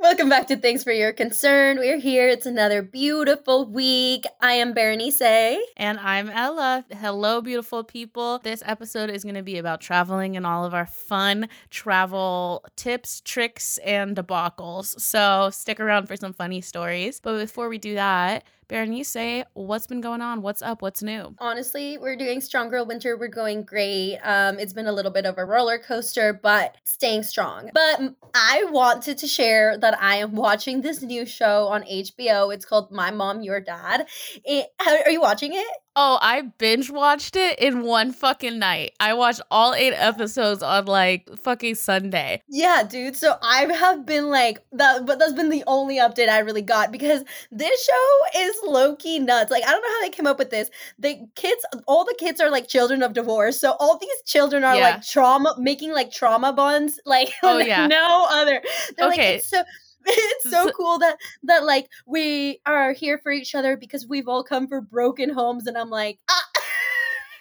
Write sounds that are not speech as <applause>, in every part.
Welcome back to Thanks for Your Concern. We're here. It's another beautiful week. I am Berenice. And I'm Ella. Hello, beautiful people. This episode is going to be about traveling and all of our fun travel tips, tricks, and debacles. So stick around for some funny stories. But before we do that, Berenice, what's been going on? What's up? What's new? Honestly, we're doing Strong Girl Winter. We're going great. Um, it's been a little bit of a roller coaster, but staying strong. But I wanted to share that I am watching this new show on HBO. It's called My Mom, Your Dad. It, are you watching it? Oh, I binge watched it in one fucking night. I watched all eight episodes on like fucking Sunday. Yeah, dude. So I have been like that, but that's been the only update I really got because this show is low key nuts. Like I don't know how they came up with this. The kids, all the kids are like children of divorce, so all these children are yeah. like trauma, making like trauma bonds. Like <laughs> oh yeah, no other. They're okay, like, so it's so cool that that like we are here for each other because we've all come from broken homes and i'm like ah. <laughs>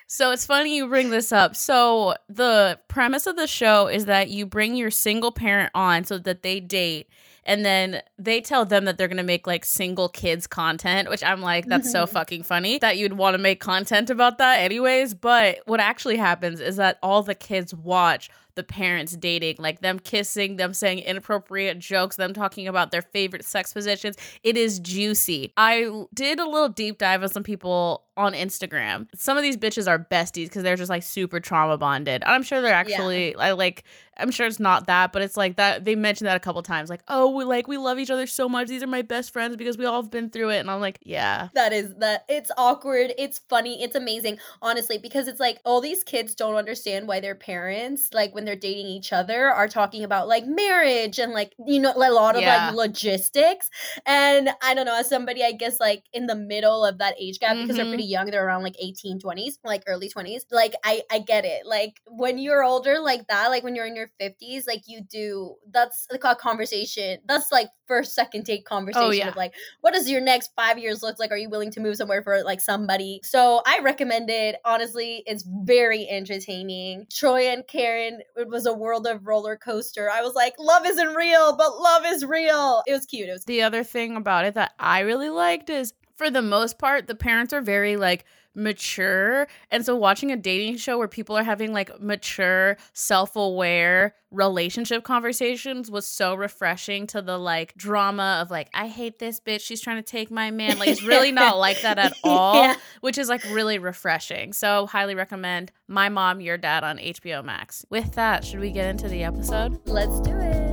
So it's funny you bring this up. So the premise of the show is that you bring your single parent on so that they date and then they tell them that they're going to make like single kids content, which I'm like that's so fucking funny that you'd want to make content about that anyways, but what actually happens is that all the kids watch the parents dating, like them kissing, them saying inappropriate jokes, them talking about their favorite sex positions. It is juicy. I did a little deep dive on some people on Instagram. Some of these bitches are besties because they're just like super trauma bonded. I'm sure they're actually yeah. I like I'm sure it's not that, but it's like that they mentioned that a couple times. Like, oh, we like we love each other so much. These are my best friends because we all have been through it. And I'm like, yeah. That is that it's awkward, it's funny, it's amazing, honestly, because it's like all these kids don't understand why their parents, like when they're dating each other, are talking about like marriage and like, you know, a lot of yeah. like logistics. And I don't know, as somebody I guess like in the middle of that age gap, because mm-hmm. they're pretty young, they're around like 18, 20s, like early 20s. Like I I get it. Like when you're older like that, like when you're in your 50s, like you do that's like a conversation. That's like first, second date oh, conversation oh, yeah. of like, what does your next five years look like? Are you willing to move somewhere for like somebody? So I recommend it. Honestly, it's very entertaining. Troy and Karen, it was a world of roller coaster. I was like, love isn't real, but love is real. It was cute. It was the other thing about it that I really liked is for the most part, the parents are very like mature. And so watching a dating show where people are having like mature, self-aware relationship conversations was so refreshing to the like drama of like I hate this bitch, she's trying to take my man. Like it's really not <laughs> like that at all, yeah. which is like really refreshing. So highly recommend My Mom, Your Dad on HBO Max. With that, should we get into the episode? Let's do it.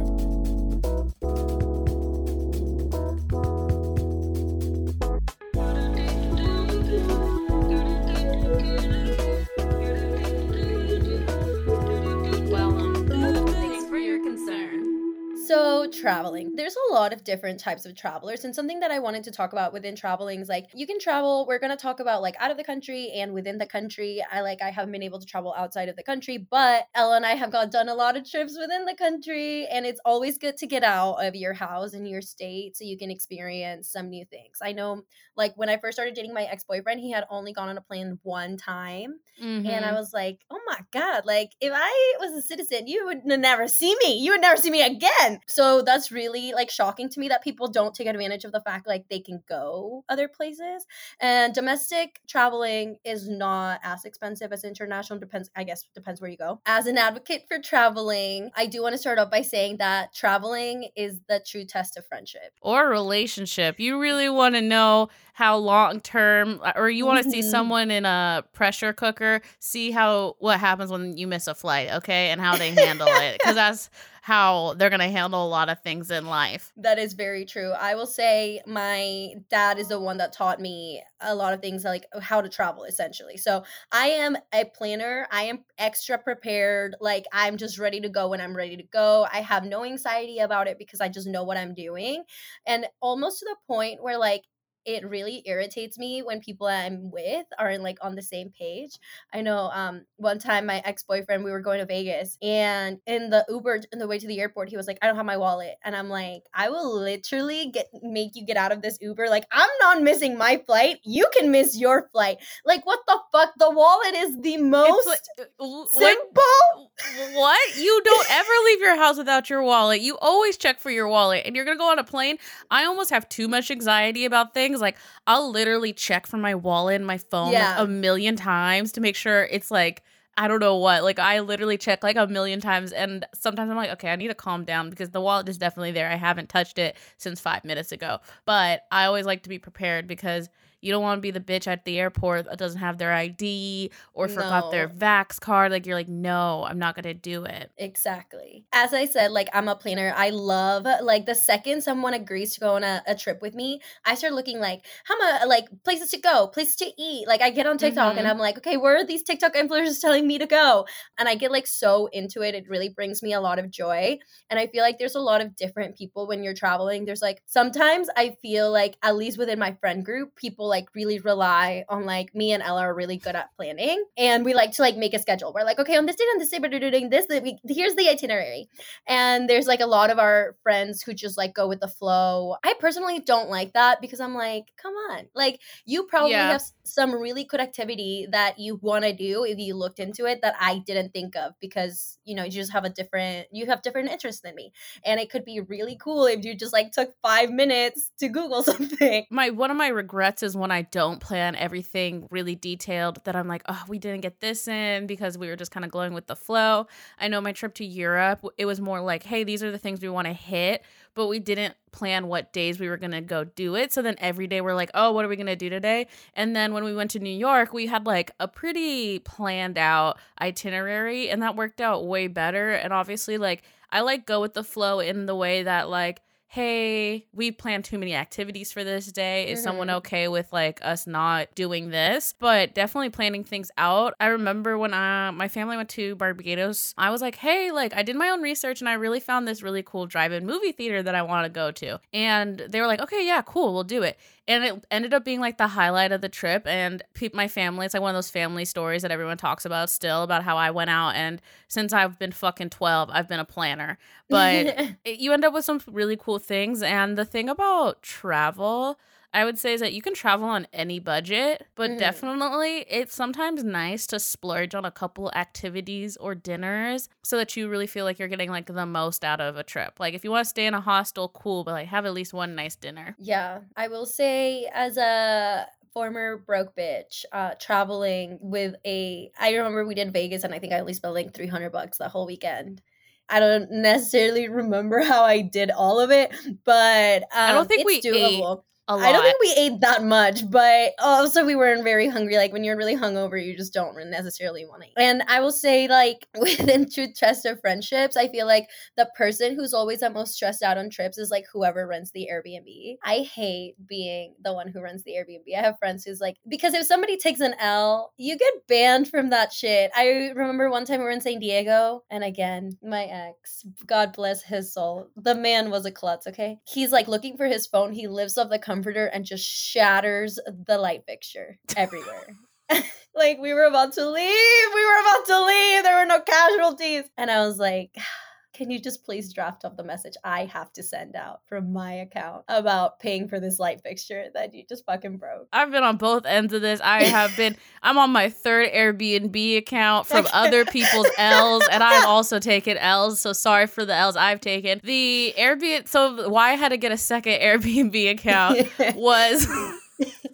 Traveling. There's a lot of different types of travelers, and something that I wanted to talk about within traveling is like you can travel. We're gonna talk about like out of the country and within the country. I like I haven't been able to travel outside of the country, but Ella and I have got done a lot of trips within the country, and it's always good to get out of your house and your state so you can experience some new things. I know, like when I first started dating my ex boyfriend, he had only gone on a plane one time, mm-hmm. and I mm-hmm. was like, oh my god, like if I was a citizen, you would never see me. You would never see me again. So that's really like shocking to me that people don't take advantage of the fact like they can go other places. And domestic traveling is not as expensive as international. Depends, I guess, depends where you go. As an advocate for traveling, I do want to start off by saying that traveling is the true test of friendship or relationship. You really want to know how long term, or you want to mm-hmm. see someone in a pressure cooker, see how what happens when you miss a flight, okay, and how they handle it, because <laughs> that's how they're going to handle a lot of things in life. That is very true. I will say my dad is the one that taught me a lot of things like uh, how to travel essentially. So I am a planner. I am extra prepared. Like I'm just ready to go when I'm ready to go. I have no anxiety about it because I just know what I'm doing. And almost to the point where like it really irritates me when people I'm with aren't like on the same page. I know um one time my ex-boyfriend we were going to Vegas and in the Uber in the way to the airport he was like I don't have my wallet and I'm like I will literally get make you get out of this Uber like I'm not missing my flight. You can miss your flight. Like what the fuck? The wallet is the most like, uh, simple. What? You don't ever leave your house without your wallet. You always check for your wallet and you're going to go on a plane. I almost have too much anxiety about things. Like I'll literally check for my wallet and my phone yeah. like, a million times to make sure it's like I don't know what. Like I literally check like a million times and sometimes I'm like, okay, I need to calm down because the wallet is definitely there. I haven't touched it since 5 minutes ago. But I always like to be prepared because you don't want to be the bitch at the airport that doesn't have their ID or forgot no. their Vax card. Like you're like, no, I'm not gonna do it. Exactly. As I said, like I'm a planner. I love like the second someone agrees to go on a, a trip with me, I start looking like how much like places to go, places to eat. Like I get on TikTok mm-hmm. and I'm like, okay, where are these TikTok influencers telling me to go? And I get like so into it. It really brings me a lot of joy. And I feel like there's a lot of different people when you're traveling. There's like sometimes I feel like at least within my friend group, people like really rely on like me and Ella are really good at planning, and we like to like make a schedule. We're like, okay, on this date and this day, we're doing this. We, here's the itinerary, and there's like a lot of our friends who just like go with the flow. I personally don't like that because I'm like, come on, like you probably yeah. have some really good activity that you want to do if you looked into it that I didn't think of because you know you just have a different you have different interests than me, and it could be really cool if you just like took five minutes to Google <laughs> something. My one of my regrets is when I don't plan everything really detailed that I'm like, oh, we didn't get this in because we were just kind of going with the flow. I know my trip to Europe, it was more like, hey, these are the things we want to hit, but we didn't plan what days we were going to go do it. So then every day we're like, oh, what are we going to do today? And then when we went to New York, we had like a pretty planned out itinerary and that worked out way better. And obviously, like, I like go with the flow in the way that, like, hey, we planned too many activities for this day. Is mm-hmm. someone okay with like us not doing this? But definitely planning things out. I remember when I, my family went to Barbados, I was like, hey, like I did my own research and I really found this really cool drive in movie theater that I want to go to. And they were like, okay, yeah, cool, we'll do it and it ended up being like the highlight of the trip and pe- my family it's like one of those family stories that everyone talks about still about how i went out and since i've been fucking 12 i've been a planner. But <laughs> it, you end up with some really cool things and the thing about travel I would say is that you can travel on any budget, but mm-hmm. definitely it's sometimes nice to splurge on a couple activities or dinners so that you really feel like you're getting like the most out of a trip. Like if you want to stay in a hostel, cool, but like have at least one nice dinner. Yeah. I will say as a former broke bitch uh traveling with a I remember we did Vegas and I think I only spent like 300 bucks the whole weekend. I don't necessarily remember how I did all of it, but um, I don't um, think we doable. ate I don't think we ate that much, but also we weren't very hungry. Like when you're really hungover, you just don't necessarily want to eat. And I will say, like <laughs> within true test of friendships, I feel like the person who's always the most stressed out on trips is like whoever runs the Airbnb. I hate being the one who runs the Airbnb. I have friends who's like, because if somebody takes an L, you get banned from that shit. I remember one time we were in San Diego, and again, my ex, God bless his soul, the man was a klutz. Okay, he's like looking for his phone. He lives off the comforter and just shatters the light fixture everywhere. <laughs> like we were about to leave. We were about to leave. There were no casualties. And I was like, <sighs> can you just please draft up the message I have to send out from my account about paying for this light fixture that you just fucking broke? I've been on both ends of this. I have been, <laughs> I'm on my third Airbnb account from other people's L's, and I've <laughs> also taken L's. So sorry for the L's I've taken. The Airbnb, so why I had to get a second <laughs> Airbnb account was.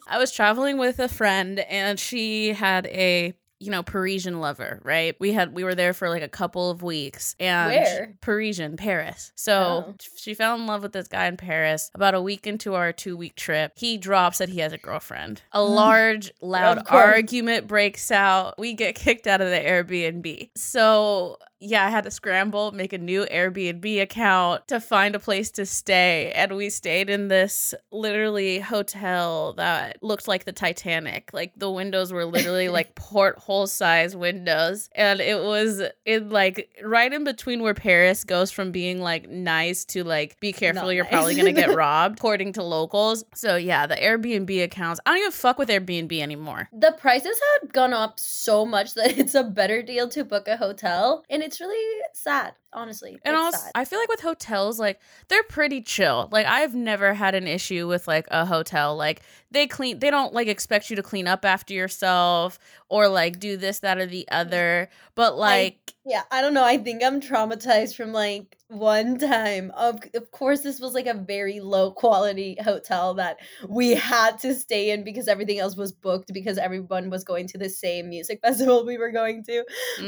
I was traveling with a friend and she had a you know, Parisian lover, right? We had we were there for like a couple of weeks and Where? Parisian, Paris. So oh. she fell in love with this guy in Paris. About a week into our two week trip, he drops that he has a girlfriend. A <gasps> large, loud argument breaks out. We get kicked out of the Airbnb. So yeah, I had to scramble, make a new Airbnb account to find a place to stay. And we stayed in this literally hotel that looked like the Titanic. Like the windows were literally <laughs> like porthole size windows. And it was in like right in between where Paris goes from being like nice to like be careful, Not you're nice. probably gonna get <laughs> robbed, according to locals. So yeah, the Airbnb accounts. I don't even fuck with Airbnb anymore. The prices had gone up so much that <laughs> it's a better deal to book a hotel. And it's really sad, honestly. And also, sad. I feel like with hotels, like they're pretty chill. Like I've never had an issue with like a hotel. Like they clean, they don't like expect you to clean up after yourself or like do this, that, or the other. But like, Yeah, I don't know. I think I'm traumatized from like one time. Of of course, this was like a very low quality hotel that we had to stay in because everything else was booked because everyone was going to the same music <laughs> festival we were going to.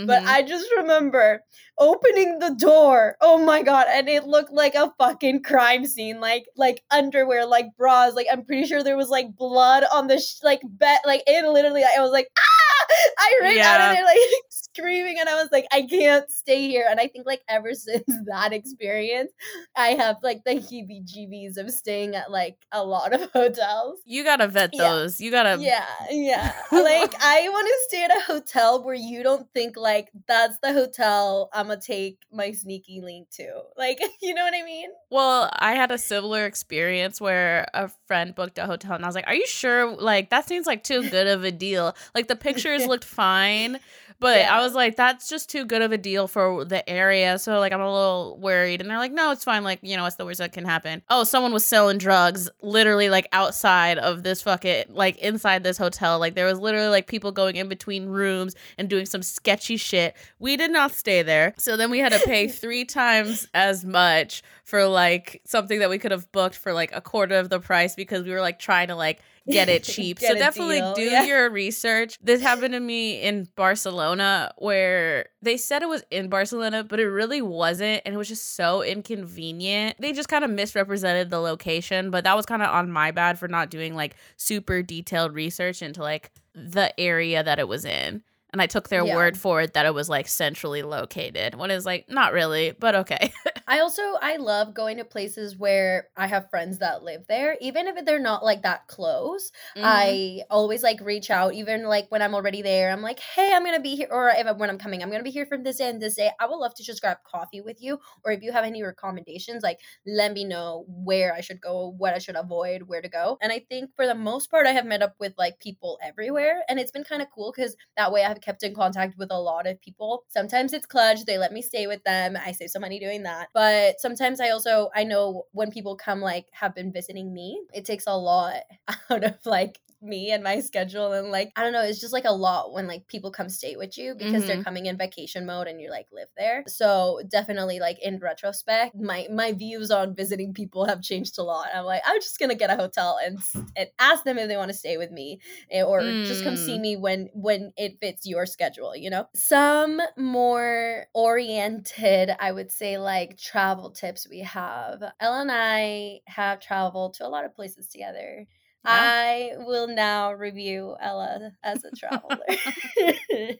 But mhm. I just remember opening the door. Oh my god, and it looked like a fucking crime scene. Like like underwear, like bras. Like I'm pretty sure there was like blood on the sh- like bed. Like it literally. I was like ah! I ran out of there like <laughs> screaming, and I was like, I can't stay here. And I think like ever <laughs> since that experience, I have like the heebie-jeebies of staying at like a lot of <laughs> hotels. you gotta vet Yeah. those. You gotta. Yeah, yeah. <laughs> Like I want to stay at a hotel where you don't think like that's the hotel I'm gonna take my sneaky link to. Like, you know what I mean? Well, I had a similar experience where a friend booked a hotel, and I was like, "Are you sure? Like that seems like too good of a deal. Like the pictures looked fine." But Yeah. I was like, that's just too good of a deal for the area. So like I'm a little worried. And they're like, no, it's fine. Like, you know, what's the worst that can happen? Oh, someone was selling drugs literally like outside of this fucking like inside this hotel. Like there was literally like people going in between rooms and doing some sketchy shit. We did not stay there. So then we had to pay <laughs> three times as much for like something that we could have booked for like a quarter of the price because we were like trying to like get it <laughs> cheap. Get so definitely deal, do yeah. your research. This happened to me in Barcelona where they said it was in Barcelona, but it really wasn't. And it was just so inconvenient. They just kind of misrepresented the location, but that was kind of on my bad for not doing like super detailed research into like the area that it was in. And I took their Yeah. word for it that it was like centrally located. When it's like, not really, but okay. <laughs> I also I love going to places where I have friends that live there, even if they're not like that close. Mm-hmm. I always like reach out, even like when I'm already there. I'm like, hey, I'm gonna be here, or if when I'm coming, I'm gonna be here from this day and this day. I would love to just grab coffee with you, or if you have any recommendations, like let me know where I should go, what I should avoid, where to go. And I think for the most part, I have met up with like people everywhere, and it's been kind of cool because that way I've kept in contact with a lot of people. Sometimes it's clutch; they let me stay with them. I save some money doing that, but sometimes I also I know when people come like have been visiting me, it takes a lot <laughs> out of like me and my schedule and like I don't know, it's just like a lot when like people come stay with you because they're coming in vacation mode and you're like live there. So definitely like in retrospect, my my views on visiting people have changed a lot. I'm like I'm just gonna get a hotel and <laughs> and ask them if they want to stay with me eh, or just come see Mm. me when when it fits your schedule. You know, some more oriented, I would say like travel tips we have. Ella and I have traveled to a lot of places together. I will now review Ella as a traveler. <laughs> <laughs>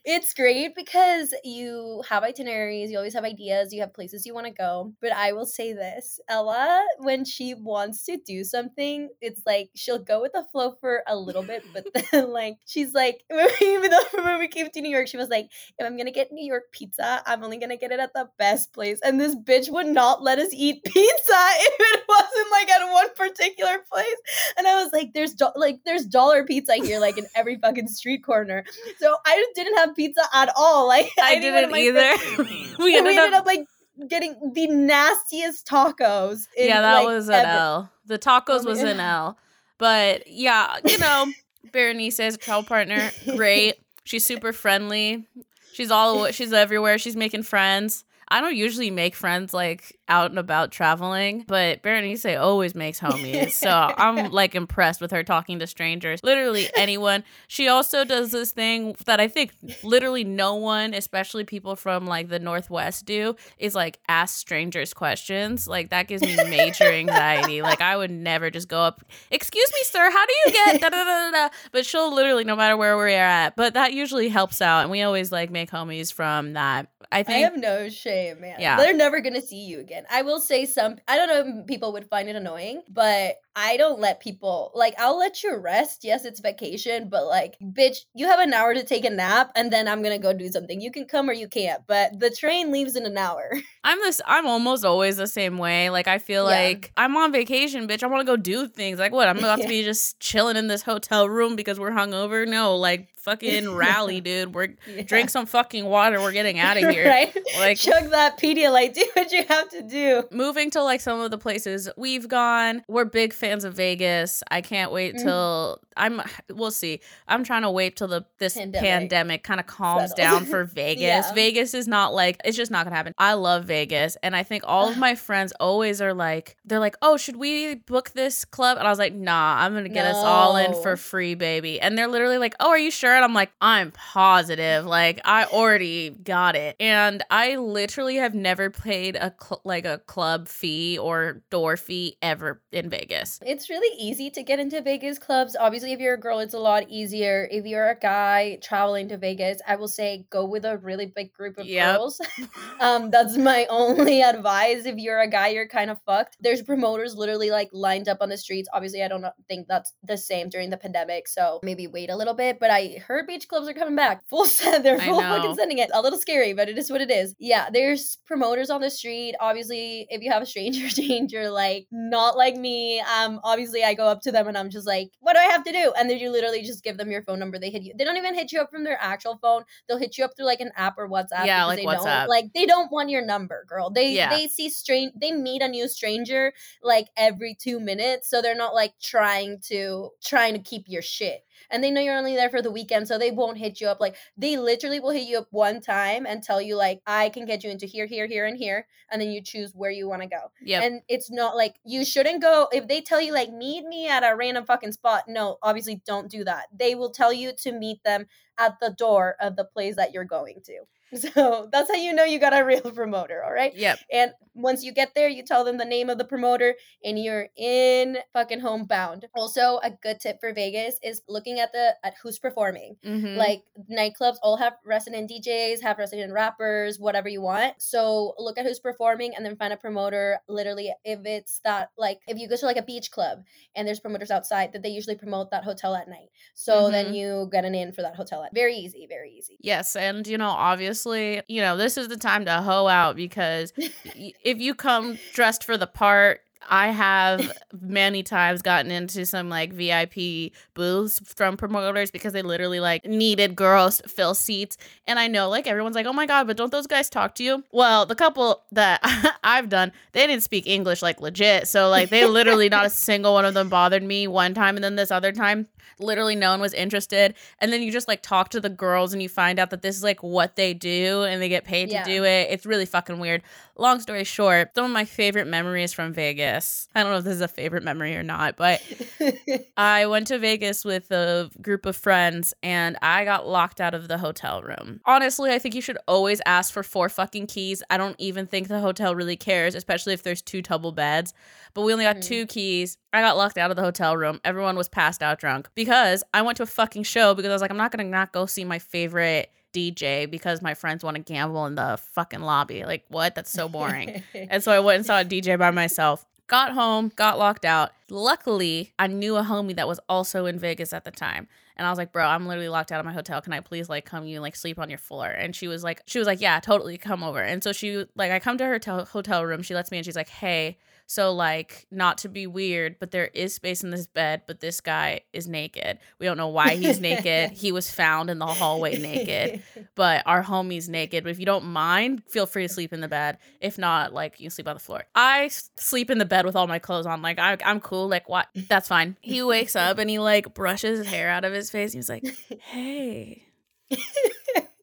it's great because you have itineraries, you always have ideas, you have places you want to go. But I will say this Ella, when she wants to do something, it's like she'll go with the flow for a little bit, but <laughs> then, like, she's like, even though when we came to New York, she was like, if I'm gonna get New York pizza, I'm only gonna get it at the best place. And this bitch would not let us eat pizza if it wasn't like at one particular place. And I was like, there's do- like there's dollar pizza here, like in every fucking street corner. So I just didn't have pizza at all. <laughs> Like I think one of didn't either. friends- <laughs> we we ended, ended up, up like getting the nastiest tacos. in, yeah, that like, was an ever. L. The tacos Oh, was man. an L. But yeah, you know, Berenice is a travel partner. <laughs> Great. She's super friendly. She's all she's everywhere. She's making friends. I don't usually make friends like out and about traveling, but Berenice always makes homies. So I'm <laughs> like impressed with her talking to strangers, literally anyone. She also does this thing that I think literally no one, especially people from like the Northwest, do is like ask strangers questions. Like that gives me major <laughs> anxiety. Like I would never just go up, excuse me, sir, how do you get da da da da? But she'll literally, no matter where we are at, but that usually helps out. And we always like make homies from that. I I have no shame, man. Yeah. They're never gonna see you again. I will say some I don't know if people would find it annoying, but I don't let people like I'll let you rest. Yes, it's vacation, but like, bitch, you have an hour to take a nap and then I'm gonna go do something. You can come or you can't, but the train leaves in an hour. <laughs> I'm this. I'm almost always the same way. Like I feel Yeah. like I'm on vacation, bitch. I want to go do things. Like what? I'm about to <laughs> be just chilling in this hotel room because we're hungover. No, like fucking rally, <laughs> dude. We're Yeah. drink some fucking water. We're getting out of here. right? Like Chug that Pedialyte. Do what you have to do. moving to like some of the places we've gone. We're big fans of Vegas. I can't wait Mhm. till I'm. We'll see. I'm trying to wait till the this Pandemic. pandemic, kind of calms Settles. down for <laughs> Vegas. Yeah. Vegas is not like it's just not gonna happen. I love Vegas, and I think all of my friends always are like, they're like, oh, should we book this club? And I was like, nah, I'm gonna get us all in for free, baby. And they're literally like, oh, are you sure? And I'm like, I'm positive. Like I already got it, and I literally have never paid a cl- like a club fee or door fee ever in Vegas. It's really easy to get into Vegas clubs. Obviously, if you're a girl, it's a lot easier. If you're a guy traveling to Vegas, I will say go with a really big group of Yep. girls. <laughs> um, that's my <laughs> only advice. If you're a guy, you're kind of fucked. There's promoters literally like lined up on the streets. Obviously, I don't think that's the same during the pandemic, so maybe wait a little bit. But I heard beach clubs are coming back full <laughs> set. They're full fucking sending it. A little scary, but it is what it is. Yeah, there's promoters on the street. Obviously, if you have a stranger danger, like not like me, um, obviously I go up to them and I'm just like, what do I have to do? And then you literally just give them your phone number. They hit you. They don't even hit you up from their actual phone. They'll hit you up through like an app or WhatsApp. Yeah, like they WhatsApp. Don't, like they don't want your number, girl. They Yeah. they see strange. They meet a new stranger like every two minutes, so they're not like trying to trying to keep your shit. And they know you're only there for the weekend, so they won't hit you up. Like they literally will hit you up one time and tell you like, I can get you into here, here, here, and here, and then you choose where you want to go. yeah And it's not like you shouldn't go if they tell you like meet me at a random fucking spot. No, obviously don't do that. They will tell you to meet them at the door of the place that you're going to. <laughs> So that's how you know you got a real <laughs> promoter, all right? yep. And once you get there, you tell them the name of the promoter and you're in fucking homebound. Also, a good tip for Vegas is looking at the at who's performing. Mhm. Like nightclubs all have resident DJs, have resident rappers, whatever you want. So look at who's performing and then find a promoter. Literally, if it's that like if you go to like a beach club and there's promoters outside that they usually promote that hotel at night. So then Mhm. you get an in for that hotel. At, very easy, very easy. Yes, and you know, obviously, you know, this is the time to hoe out because <laughs> if you come dressed for the part, I have <laughs> many times gotten into some like VIP booths from promoters because they literally like needed girls to fill seats. And I know like everyone's like, oh my God, but don't those guys talk to you? Well, the couple that <laughs> I've done, they didn't speak English like legit. So like they literally, not a single one of them bothered me one time. And then this other time, literally no one was interested. And then you just like talk to the girls and you find out that this is like what they do and they get paid Yeah. to do it. It's really fucking weird. Long story short, some of my favorite memories from Vegas. I don't know if this is a favorite memory or not, but <laughs> I went to Vegas with a group of friends and I got locked out of the hotel room. Honestly, I think you should always ask for four fucking keys. I don't even think the hotel really cares, especially if there's two double beds. But we only got Mhm. two keys. I got locked out of the hotel room. Everyone was passed out drunk because I went to a fucking show because I was like, I'm not gonna not go see my favorite DJ because my friends want to gamble in the fucking lobby. Like, what? That's so boring. <laughs> And so I went and saw a DJ by myself. Got home, got locked out. Luckily, I knew a homie that was also in Vegas at the time. And I was like, bro, I'm literally locked out of my hotel. Can I please like come you like sleep on your floor? And she was like, she was like, yeah, totally come over. And so she like, I come to her tel- hotel room. She lets me in. She's like, hey, so like, not to be weird, but there is space in this bed. But this guy is naked. We don't know why he's naked. <laughs> He was found in the hallway naked <laughs> but our homie's naked. But if you don't mind, feel free to sleep in the bed. If not, like you can sleep on the floor. I sleep in the bed with all my clothes on. Like I, I'm cool. Like what? That's fine. He wakes up and he like brushes his hair out of his face. He's like, <laughs> "Hey,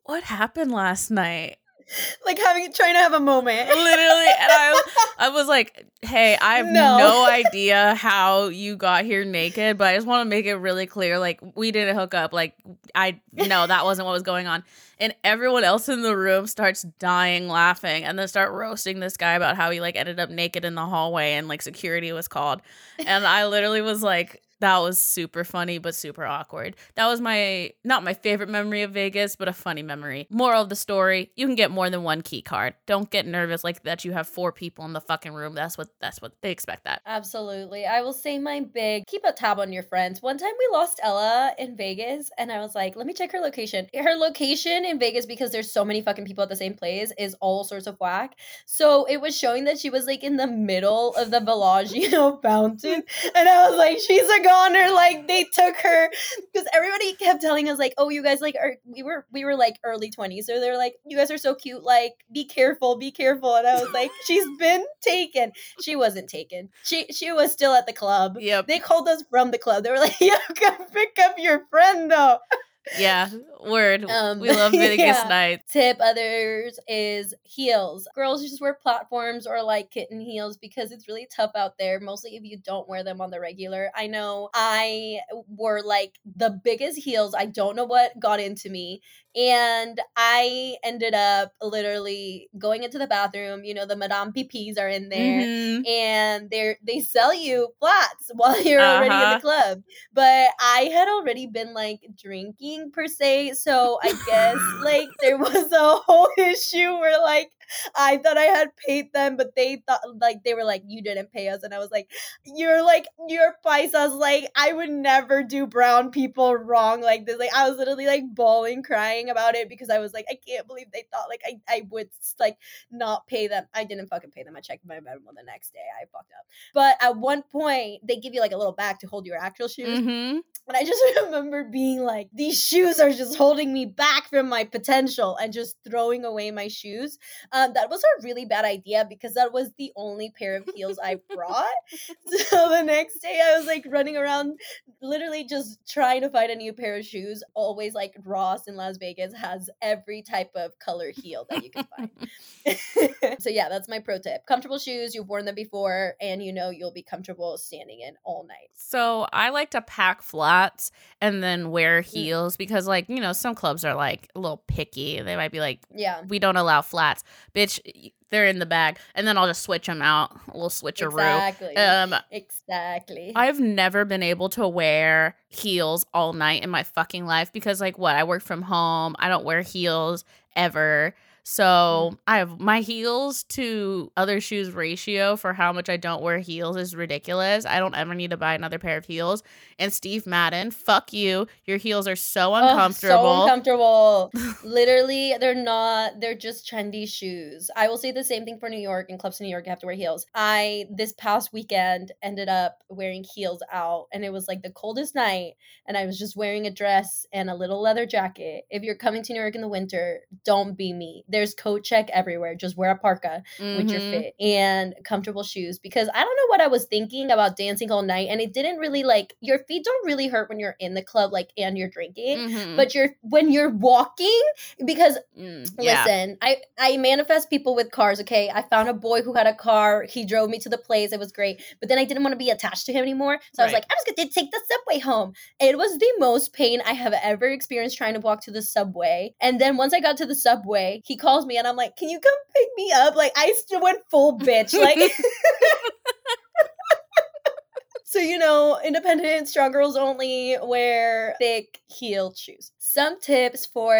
what happened last night?" <laughs> like having trying to have a moment. <laughs> Literally, and I, I was like, "Hey, I have No. no. <laughs> idea how you got here naked, but I just want to make it really clear. Like, we didn't hook up. Like, I no, that wasn't what was going on." And everyone else in the room starts dying laughing, and then start roasting this guy about how he like ended up naked in the hallway, and like security was called. And I literally was like. That was super funny, but super awkward. That was my not my favorite memory of Vegas, but a funny memory. Moral of the story: you can get more than one key card. Don't get nervous like that. You have four people in the fucking room. That's what that's what they expect. That absolutely. I will say my big keep a tab on your friends. One time we lost Ella in Vegas, and I was like, let me check her location. Her location in Vegas because there's so many fucking people at the same place is all sorts of whack. So it was showing that she was like in the middle of the Bellagio <laughs> fountain, and I was like, she's a Like they took her because everybody kept telling us like, oh, you guys like are we were we were like early twenties, so they're like, you guys are so cute. Like be careful, be careful. And I was like, <laughs> she's been taken. She wasn't taken. She she was still at the club. Yep. They called us from the club. They were like, <laughs> you yeah, come pick up your friend though yeah, word. Um, we love <laughs> Vegas yeah. nights. Tip others is heels. Girls just wear platforms or like kitten heels because it's really tough out there. Mostly if you don't wear them on the regular. I know I wore like the biggest heels. I don't know what got into me and I ended up literally going into the bathroom. You know, the Madame PPs are in there, mm-hmm. and they they sell you flats <laughs> while you're uh-huh. already in the uh-huh. club. But I had already been like drinking per se, so I guess like there was a whole <laughs> issue where like I thought I had paid them, but they thought like they were like, you didn't pay us. And I was like, you're like, you're paisas. Like, I would never do brown people wrong like this. Like, I was literally like bawling, crying about it because I was like, I can't believe they thought like I, I would like not pay them. I didn't fucking pay them. I checked my memo the next day. I fucked up. But at one point, they give you like a little bag to hold your actual shoes. Mm-hmm. And I just <laughs> remember being like, these shoes are just holding me back from my potential and just throwing away my shoes. Um, that was a really bad idea because that was the only pair of heels I <laughs> brought. so the next day I was like running around, literally just trying to find a new pair of shoes. Always like Ross in Las Vegas has every type of color heel that you can find. <laughs> <laughs> so yeah, that's my pro tip. Comfortable shoes, you've worn them before, and you know you'll be comfortable standing in all night. So I like to pack flats and then wear mm. heels because like, you know, some clubs are like a little picky. They might be like, Yeah, we don't allow flats. Bitch, they're in the bag, and then I'll just switch them out. A little switcheroo. Exactly. Um, exactly. I've never been able to wear heels all night in my fucking life because, like, what? I work from home. I don't wear heels ever. So mm. I have my heels to other shoes ratio for how much I don't wear heels is ridiculous. I don't ever need to buy another pair of heels. And Steve Madden, fuck you. Your heels are so uncomfortable. Oh, so uncomfortable. <laughs> Literally, they're not, they're just trendy shoes. I will say the same thing for New York and clubs in New York you have to wear heels. I this past weekend ended up wearing heels out and it was like the coldest night and I was just wearing a dress and a little leather jacket. If you're coming to New York in the winter, don't be me there's coat check everywhere. Just wear a parka mm-hmm. with your mm-hmm. fit and comfortable shoes because I don't know what I was thinking about dancing all night and it didn't really like your feet don't really hurt when you're in the club like and you're drinking, mm-hmm. but you're when you're walking because mm, yeah. listen, I I manifest people with cars, okay? I found a boy who had a car. He drove me to the place. It was great. But then I didn't want to be attached to him anymore. So right. I was like, I'm just going to take the subway home. It was the most pain I have ever experienced trying to walk to the subway. And then once I got to the subway, he calls me and I'm like, can you come pick me up? Like I still went full bitch. Like <laughs> <laughs> So, you know, independent, strong girls only wear thick heeled shoes. Some tips for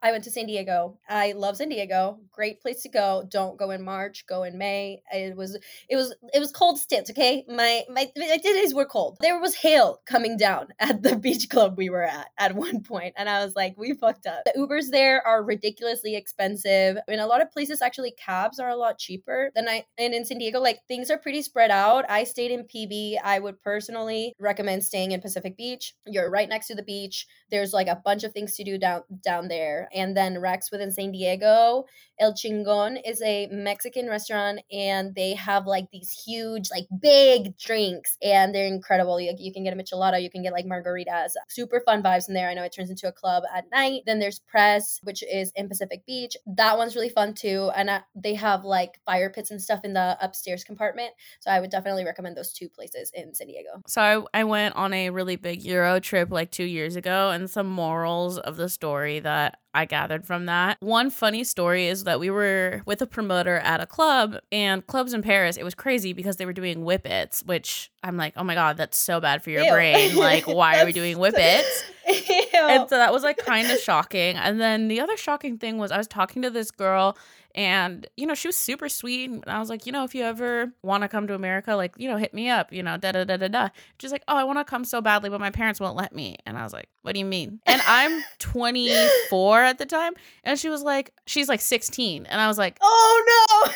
I went to San Diego. I love San Diego. Great place to go. Don't go in March, go in May. It was it was it was cold stints, okay? My my, my days were cold. There was hail coming down <laughs> at the beach club we were at at one point, and I was like, we fucked up. The Ubers there are ridiculously expensive. In a lot of places actually cabs are a lot cheaper than I and in San Diego like things are pretty spread out. I stayed in PB. I would personally recommend staying in Pacific Beach. You're right next to the beach. There's like a bunch of things to do down down there. And then Rex within San Diego, El Chingon is a Mexican restaurant and they have like these huge, like big drinks and they're incredible. You, you can get a michelada, you can get like margaritas. Super fun vibes in there. I know it turns into a club at night. Then there's Press, which is in Pacific Beach. That one's really fun too. And they have like fire pits and stuff in the upstairs compartment. So I would definitely recommend those two places in San Diego. So I, I went on a really big Euro trip like two years ago, and some morals of the story that I gathered from that. One funny story is that we were with a promoter at a club, and clubs in Paris, it was crazy because they were doing whippets, which I'm like, oh my God, that's so bad for your Ew. brain. Like, <laughs> why are we doing whippets? <laughs> And so that was like kind of shocking. And then the other shocking thing was I was talking to this girl and, you know, she was super sweet. And I was like, you know, if you ever want to come to America, like, you know, hit me up, you know, da da da da da. She's like, oh, I want to come so badly, but my parents won't let me. And I was like, what do you mean? And I'm <laughs> 24 at the time. And she was like, she's like 16. And I was like, oh no.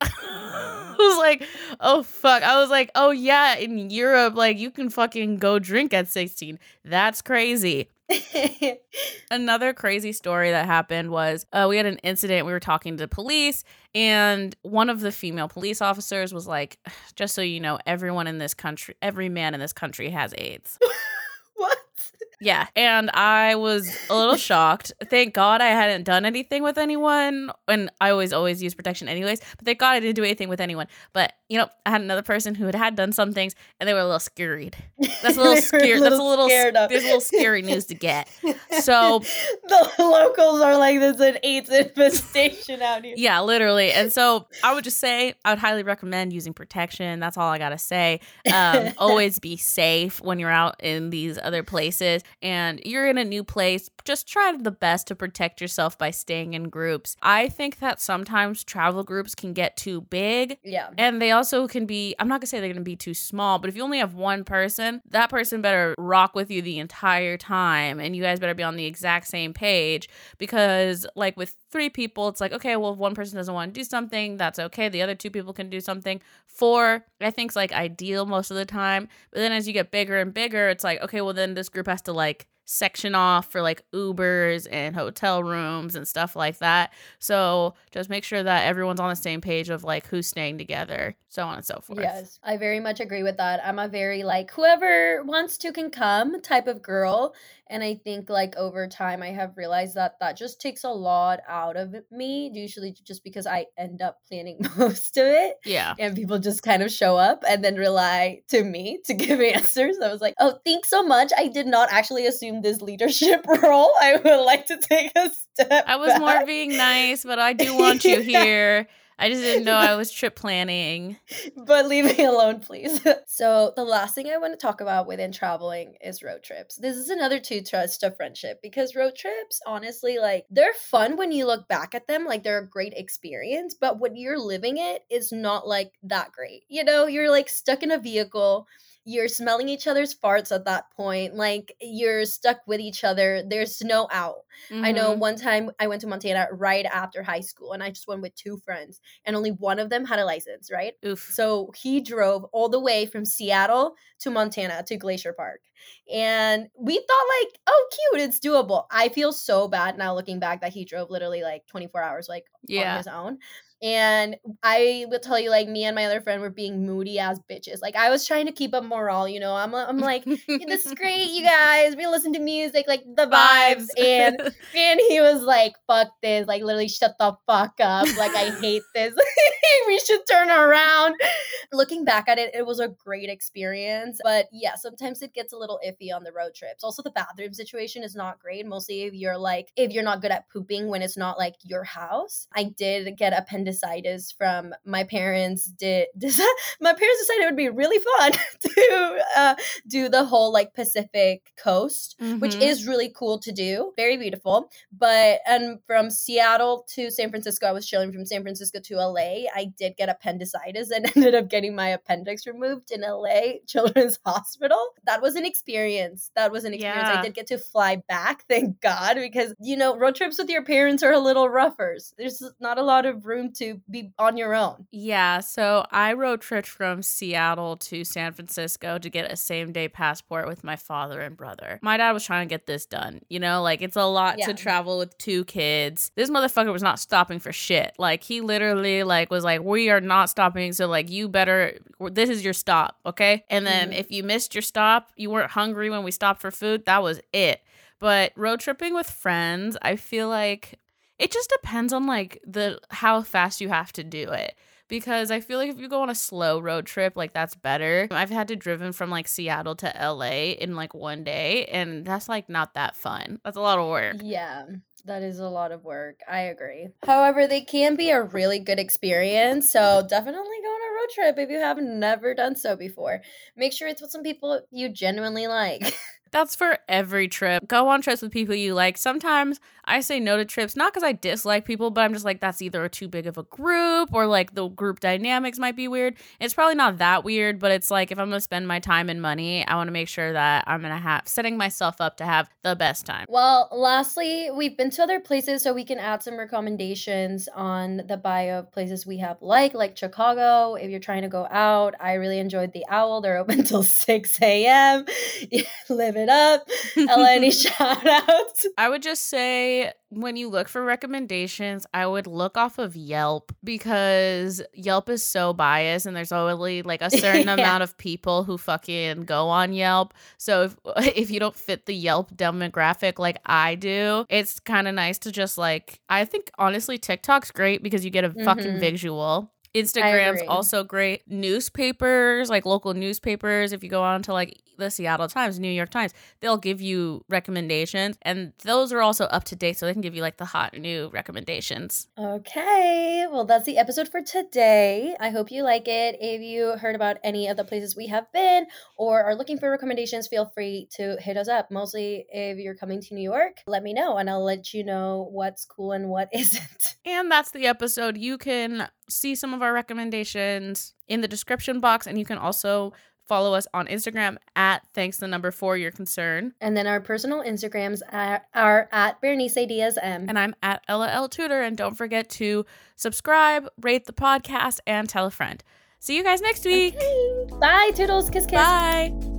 <laughs> I was like, oh fuck. I was like, oh yeah, in Europe, like you can fucking go drink at 16. That's crazy. <laughs> Another crazy story that happened was uh, we had an incident. We were talking to police, and one of the female police officers was like, <sighs> just so you know, everyone in this country, every man in this country has AIDS. <laughs> what? Yeah. And I was a little <laughs> shocked. Thank God I hadn't done anything with anyone. And I always, always use protection anyways. But thank God I didn't do anything with anyone. But, you know, I had another person who had, had done some things and they were a little scared. That's a little <laughs> scary. That's a little, scared there's a little scary news to get. <laughs> So, the locals are like, there's an AIDS infestation out here. yeah, literally. And so I would just say I would highly recommend using protection. That's all I got to say. Um, always be safe when you're out in these other places and you're in a new place. Just try the best to protect yourself by staying in groups. I think that sometimes travel groups can get too big Yeah. and they also can be, I'm not gonna say they're gonna be too small, but if you only have one person, that person better rock with you the entire time and you guys better be on the exact same page because, like, with three people, it's like, okay, well, if one person doesn't want to do something, that's okay. The other two people can do something. Four, I think, is like ideal most of the time. But then as you get bigger and bigger, it's like, okay, well, then this group has to like, section off for like Ubers and hotel rooms and stuff like that. So just make sure that everyone's on the same page of like who's staying together, so on and so forth. Yes, I very much agree with that. I'm a very like whoever wants to can come type of girl. And I think like over time, I have realized that that just takes a lot out of me, usually just because I end up planning <laughs> most of it. Yeah. And people just kind of show up and then rely to me to <laughs> give answers. I was like, oh, thanks so much. I did not actually assume this leadership <laughs> role. I would like to take a step. I was more being nice, but I do want you here. I just didn't know I was trip planning. <laughs> but leave me alone, please. <laughs> so, the last thing I want to talk about within traveling is road trips. This is another two trust of friendship because road trips, honestly, like they're fun when you look back at them, like they're a great experience. But when you're living it, it's not like that great. You know, you're like stuck in a vehicle. You're smelling each other's farts at that point. Like you're stuck with each other. There's no out. I know Mhm. one time I went to Montana right after high school and I just went with two friends and only one of them had a license, right? Oof. So he drove all the way from Seattle to Montana to Glacier Park. And we thought like, oh cute, it's doable. I feel so bad now looking back that he drove literally like 24 hours like on Yeah. his own. And I will tell you, like, me and my other friend were being moody as bitches. Like, I was trying to keep up morale, you know. I'm, I'm like, this is <laughs> great, you guys. We listen to music, like the vibes. And <laughs> and he was like, fuck this. Like, literally, shut the fuck up. Like, I hate this. <laughs> we should turn around. Looking back at it, it was a great experience. But yeah, sometimes it gets a little iffy on the road trips. Also, the bathroom situation is not great. Mostly if you're like, if you're not good at pooping when it's not like your house. I did get appendicitis from my parents. Did <laughs> my parents decided it would be really fun <laughs> to uh, do the whole like Pacific coast which Mhm. is really cool to do. Very beautiful. But and from Seattle to San Francisco, I was chilling from San Francisco to LA. I did get appendicitis and <laughs> ended up getting my appendix removed in LA Children's Hospital. That was an experience. That was an experience. Yeah. I did get to fly back, thank God, because you know, road trips with your parents are a little rougher. There's not a lot of room to be on your own. Yeah, so I road tripped from Seattle to San Francisco to get a same day passport with my father and brother. My dad was trying to get this done. You know, like it's a lot Yeah. to travel with two kids. This motherfucker was not stopping for shit. Like he literally like was like, "We are not stopping, so like you better this is your stop, okay?" And then Mhm. if you missed your stop, you weren't hungry when we stopped for food, that was it. But road tripping with friends, I feel like it just depends on like the how fast you have to do it because I feel like if you go on a slow road trip, like that's better. I've had to driven from like Seattle to LA in like one day, and that's like not that fun. That's a lot of work. Yeah. That is a lot of work. I agree. However, they can be a really good experience. So definitely go on a road trip if you have never done so before. Make sure it's with some people you genuinely like. <laughs> That's for every trip. Go on trips with people you like. Sometimes I say no to trips, not because I dislike people, but I'm just like, that's either too big of a group or like the group dynamics might be weird. It's probably not that weird, but it's like if I'm to spend my time and money, I want to make sure that I'm to have setting myself up to have the best time. Well, lastly, we've been to other places, so we can add some recommendations on the bio of places we have like, like Chicago. If you're trying to go out, I really enjoyed the Owl. They're open <laughs> till 6 a.m. <laughs> Live it up. Ella, any <laughs> shout outs? I would just say when you look for recommendations, I would look off of Yelp because Yelp is so biased and there's only like a certain <laughs> yeah. amount of people who fucking go on Yelp. So if <laughs> if you don't fit the Yelp demographic like I do, it's kind of nice to just like I think honestly TikTok's great because you get a mm-hmm. fucking visual. Instagram's also great. Newspapers, like local newspapers, if you go on to like the Seattle Times, New York Times, they'll give you recommendations and those are also up to date so they can give you like the hot new recommendations. Okay. Well, that's the episode for today. I hope you like it. If you heard about any of the places we have been or are looking for recommendations, feel free to hit us up. Mostly if you're coming to New York, let me know and I'll let you know what's cool and what <laughs> isn't. And that's the episode. You can see some of our recommendations in the description box and you can also Follow us on Instagram at thanks the number for your concern. And then our personal Instagrams are, are at Bernice Diaz M. And I'm at Ella L Tutor. And don't forget to subscribe, rate the podcast, and tell a friend. See you guys next week. Okay. Bye, Toodles. Kiss, kiss. Bye.